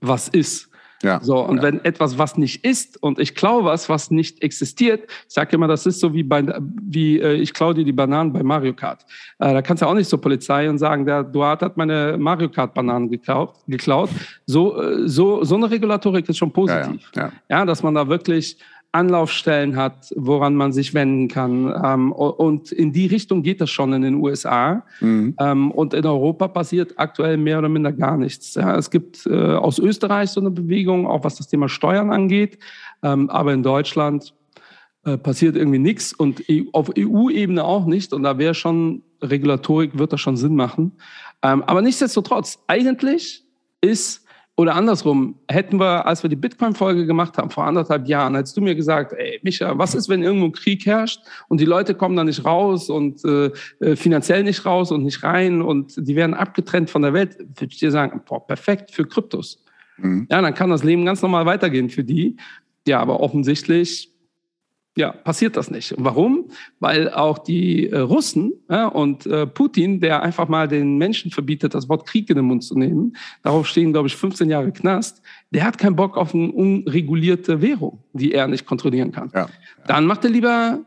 was ist. Ja, so, und ja. wenn etwas was nicht ist und ich klaue was, was nicht existiert, ich sage immer, das ist so wie bei, wie äh, ich klaue dir die Bananen bei Mario Kart. Äh, da kannst du auch nicht zur Polizei und sagen, der Duat hat meine Mario Kart Bananen geklaut. geklaut. So, äh, so, so eine Regulatorik ist schon positiv. Ja, ja, ja. dass man da wirklich Anlaufstellen hat, woran man sich wenden kann. Ähm, und in die Richtung geht das schon in den USA. Mhm. Ähm, und in Europa passiert aktuell mehr oder minder gar nichts. Ja, es gibt äh, aus Österreich so eine Bewegung, auch was das Thema Steuern angeht. Ähm, aber in Deutschland äh, passiert irgendwie nichts und e auf EU-Ebene auch nicht. Und da wäre schon Regulatorik, wird das schon Sinn machen. Ähm, aber nichtsdestotrotz, eigentlich ist oder andersrum, hätten wir, als wir die Bitcoin-Folge gemacht haben, vor anderthalb Jahren, hättest du mir gesagt, ey, Micha, was ist, wenn irgendwo ein Krieg herrscht und die Leute kommen da nicht raus und äh, äh, finanziell nicht raus und nicht rein und die werden abgetrennt von der Welt, würde ich dir sagen, boah, perfekt für Kryptos. Mhm. Ja, dann kann das Leben ganz normal weitergehen für die. Ja, aber offensichtlich ja, passiert das nicht. Warum? Weil auch die äh, Russen ja, und äh, Putin, der einfach mal den Menschen verbietet, das Wort Krieg in den Mund zu nehmen, darauf stehen, glaube ich, 15 Jahre Knast, der hat keinen Bock auf eine unregulierte Währung, die er nicht kontrollieren kann. Ja. Dann macht er lieber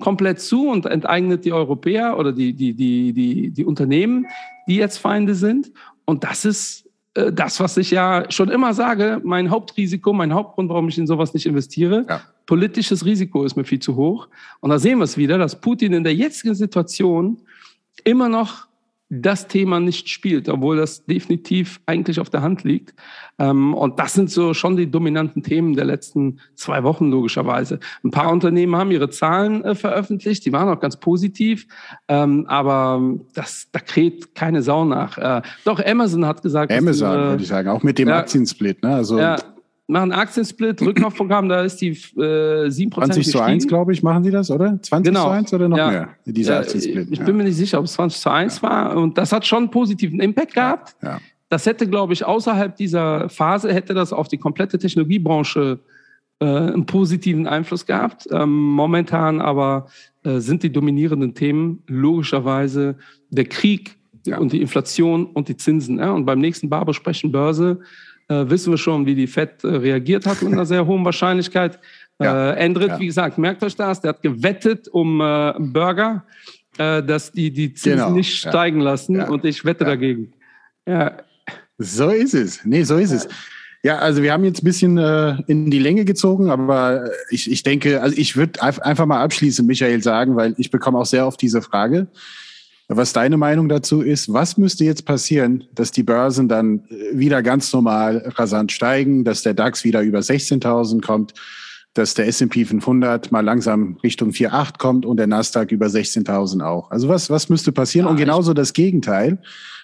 komplett zu und enteignet die Europäer oder die, die, die, die, die Unternehmen, die jetzt Feinde sind. Und das ist äh, das, was ich ja schon immer sage, mein Hauptrisiko, mein Hauptgrund, warum ich in sowas nicht investiere. Ja. Politisches Risiko ist mir viel zu hoch. Und da sehen wir es wieder, dass Putin in der jetzigen Situation immer noch das Thema nicht spielt, obwohl das definitiv eigentlich auf der Hand liegt. Ähm, und das sind so schon die dominanten Themen der letzten zwei Wochen logischerweise. Ein paar Unternehmen haben ihre Zahlen äh, veröffentlicht, die waren auch ganz positiv, ähm, aber das, da kräht keine Sau nach. Äh, doch Amazon hat gesagt, Amazon dass, äh, würde ich sagen, auch mit dem ja, Aktiensplit. Ne? Also ja, machen Aktiensplit, Rückkaufprogramm, da ist die äh, 7% 20 zu 1, glaube ich, machen die das, oder? 20 genau. zu 1 oder noch ja. mehr? Dieser Aktiensplit. Ich ja. bin mir nicht sicher, ob es 20 zu 1 ja. war. Und das hat schon einen positiven Impact gehabt. Ja. Das hätte, glaube ich, außerhalb dieser Phase, hätte das auf die komplette Technologiebranche äh, einen positiven Einfluss gehabt. Ähm, momentan aber äh, sind die dominierenden Themen logischerweise der Krieg und die Inflation und die Zinsen. Und beim nächsten Barber sprechen Börse äh, wissen wir schon, wie die FED äh, reagiert hat mit einer sehr hohen Wahrscheinlichkeit. Ja. Äh, Endrit, ja. wie gesagt, merkt euch das, der hat gewettet um äh, Burger, äh, dass die die Zinsen genau. nicht steigen ja. lassen und ich wette dagegen. Ja. So ist es. Nee, so ist es. Ja, also wir haben jetzt ein bisschen äh, in die Länge gezogen, aber ich, ich denke, also ich würde einfach mal abschließend, Michael, sagen, weil ich bekomme auch sehr oft diese Frage was deine Meinung dazu ist. Was müsste jetzt passieren, dass die Börsen dann äh, wieder ganz normal rasant steigen, dass der DAX wieder über 16.000 kommt, dass der S&P 500 mal langsam Richtung 4,8 kommt und der Nasdaq über 16.000 auch. Also was, was müsste passieren? Und genauso das Gegenteil.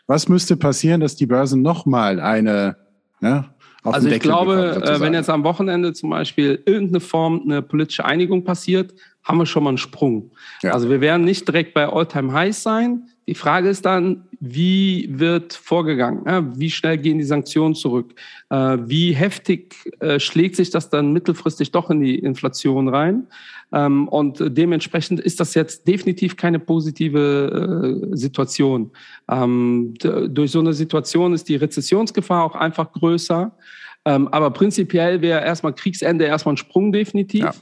Was müsste passieren, dass die Börsen nochmal eine, ne, auf also ich glaube, bekommen, wenn jetzt am Wochenende zum Beispiel irgendeine Form, eine politische Einigung passiert, haben wir schon mal einen Sprung. Ja. Also wir werden nicht direkt bei All-Time-Highs sein. Die Frage ist dann, wie wird vorgegangen? wie schnell gehen die Sanktionen zurück? Äh, wie heftig äh, schlägt sich das dann mittelfristig doch in die Inflation rein? Ähm, und dementsprechend ist das jetzt definitiv keine positive äh, Situation. Ähm, durch so eine Situation ist die Rezessionsgefahr auch einfach größer. Ähm, aber prinzipiell wäre erstmal Kriegsende erstmal ein Sprung definitiv. Ja.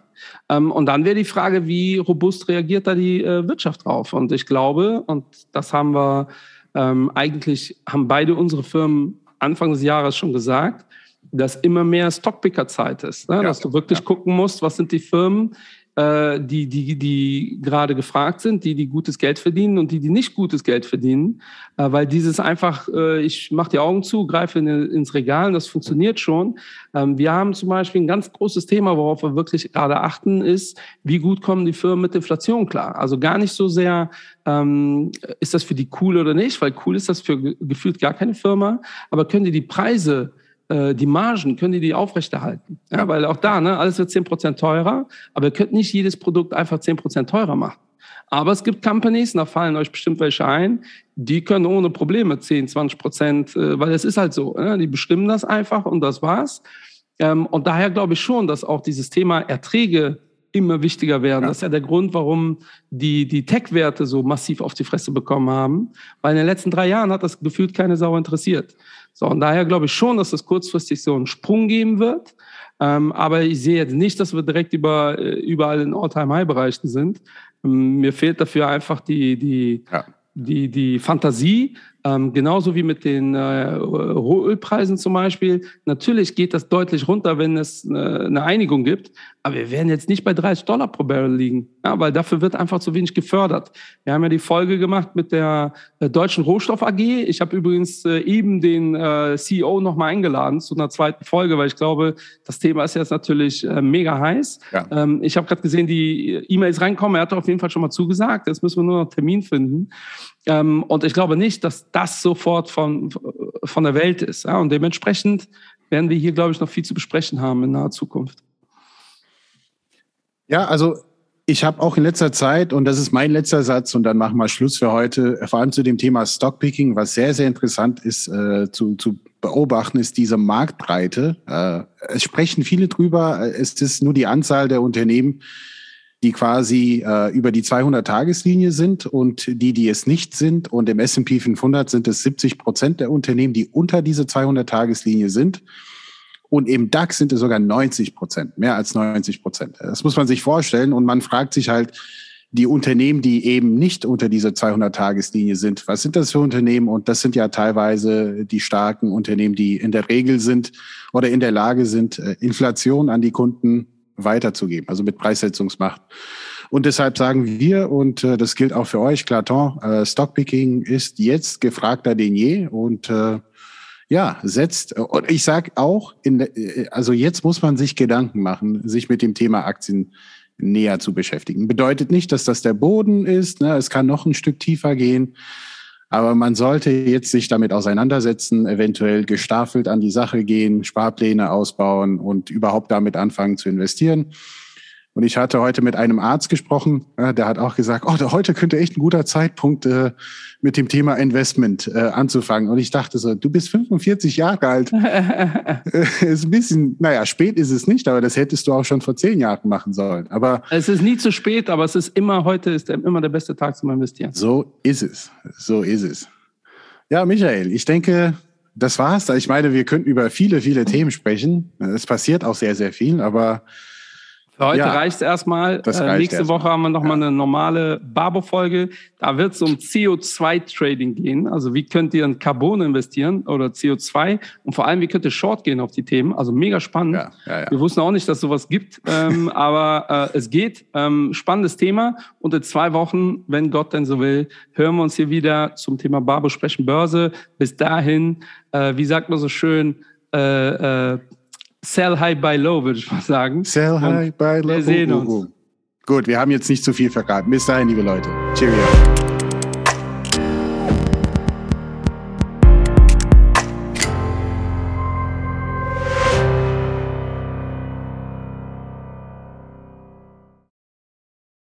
Ähm, und dann wäre die Frage, wie robust reagiert da die äh, Wirtschaft drauf? Und ich glaube, und das haben wir ähm, eigentlich, haben beide unsere Firmen Anfang des Jahres schon gesagt, dass immer mehr Stockpicker-Zeit ist. Ne? Ja. Dass du wirklich ja. gucken musst, was sind die Firmen, äh, die, die, die gerade gefragt sind, die, die gutes Geld verdienen und die, die nicht gutes Geld verdienen, äh, weil dieses einfach, äh, ich mache die Augen zu, greife in, ins Regal das funktioniert schon. Ähm, wir haben zum Beispiel ein ganz großes Thema, worauf wir wirklich gerade achten, ist, wie gut kommen die Firmen mit Inflation klar? Also gar nicht so sehr, ähm, ist das für die cool oder nicht, weil cool ist das für gefühlt gar keine Firma, aber können die die Preise äh, die Margen, können die die aufrechterhalten? Ja, weil auch da, ne, alles wird zehn Prozent teurer, aber ihr könnt nicht jedes Produkt einfach zehn Prozent teurer machen. Aber es gibt Companies, da fallen euch bestimmt welche ein, die können ohne Probleme 10, 20 Prozent, äh, weil es ist halt so, ne? die bestimmen das einfach und das war's. Ähm, und daher glaube ich schon, dass auch dieses Thema Erträge immer wichtiger werden. Ja. Das ist ja der Grund, warum die, die Tech-Werte so massiv auf die Fresse bekommen haben, weil in den letzten drei Jahren hat das gefühlt keine Sau interessiert. So, und daher glaube ich schon, dass es kurzfristig so einen Sprung geben wird. Ähm, aber ich sehe jetzt nicht, dass wir direkt über, äh, überall in All-Time-High-Bereichen sind. Ähm, mir fehlt dafür einfach die, die, ja. die, die Fantasie, ähm, genauso wie mit den äh, Rohölpreisen zum Beispiel. Natürlich geht das deutlich runter, wenn es äh, eine Einigung gibt. Aber wir werden jetzt nicht bei 30 Dollar pro Barrel liegen, ja, weil dafür wird einfach zu wenig gefördert. Wir haben ja die Folge gemacht mit der äh, Deutschen Rohstoff AG. Ich habe übrigens äh, eben den äh, CEO nochmal eingeladen zu einer zweiten Folge, weil ich glaube, das Thema ist jetzt natürlich äh, mega heiß. Ja. Ähm, ich habe gerade gesehen, die E-Mails reinkommen. Er hat auf jeden Fall schon mal zugesagt. Jetzt müssen wir nur noch einen Termin finden. Ähm, und ich glaube nicht, dass das sofort von, von der Welt ist. Ja? Und dementsprechend werden wir hier, glaube ich, noch viel zu besprechen haben in naher Zukunft. Ja, also ich habe auch in letzter Zeit, und das ist mein letzter Satz, und dann machen wir Schluss für heute, vor allem zu dem Thema Stockpicking, was sehr, sehr interessant ist äh, zu, zu beobachten, ist diese Marktbreite. Äh, es sprechen viele drüber, es ist nur die Anzahl der Unternehmen, die quasi äh, über die 200-Tageslinie sind und die, die es nicht sind. Und im S&P 500 sind es 70 Prozent der Unternehmen, die unter diese 200-Tageslinie sind. Und im DAX sind es sogar 90 Prozent, mehr als 90 Prozent. Das muss man sich vorstellen. Und man fragt sich halt, die Unternehmen, die eben nicht unter dieser 200-Tageslinie sind, was sind das für Unternehmen? Und das sind ja teilweise die starken Unternehmen, die in der Regel sind oder in der Lage sind, äh, Inflation an die Kunden weiterzugeben, also mit Preissetzungsmacht. Und deshalb sagen wir, und äh, das gilt auch für euch, Claton, äh, Stockpicking ist jetzt gefragter denn je. Und äh, ja, setzt, und ich sage auch, in, äh, also jetzt muss man sich Gedanken machen, sich mit dem Thema Aktien näher zu beschäftigen. Bedeutet nicht, dass das der Boden ist, ne? es kann noch ein Stück tiefer gehen, aber man sollte jetzt sich damit auseinandersetzen, eventuell gestaffelt an die Sache gehen, Sparpläne ausbauen und überhaupt damit anfangen zu investieren. Und ich hatte heute mit einem Arzt gesprochen, äh, der hat auch gesagt, oh, heute könnte echt ein guter Zeitpunkt äh, mit dem Thema Investment äh, anzufangen. Und ich dachte so, du bist 45 Jahre alt. ist ein bisschen, naja, spät ist es nicht, aber das hättest du auch schon vor zehn Jahren machen sollen. Aber es ist nie zu spät, aber es ist immer heute ist immer der beste Tag zum Investieren. So ist es. So ist es. Ja, Michael, ich denke, das war's. Ich meine, wir könnten über viele, viele Themen sprechen. Es passiert auch sehr, sehr viel, aber für heute ja, reicht es erstmal. Äh, nächste erst Woche haben wir nochmal ja. eine normale Barbo-Folge. Da wird es um CO2-Trading gehen. Also wie könnt ihr in Carbon investieren oder CO2? Und vor allem, wie könnt ihr Short gehen auf die Themen? Also mega spannend. Ja, wir wussten auch nicht, dass sowas gibt, ähm, aber äh, es geht. Ähm, spannendes Thema. Und in zwei Wochen, wenn Gott denn so will, hören wir uns hier wieder zum Thema Barbo sprechen Börse. Bis dahin, äh, wie sagt man so schön, äh, äh, Sell high, buy low, würde ich mal sagen. Sell high, buy low. Wir sehen uns. Gut, wir haben jetzt nicht zu viel verraten. Bis dahin, liebe Leute. Cheerio.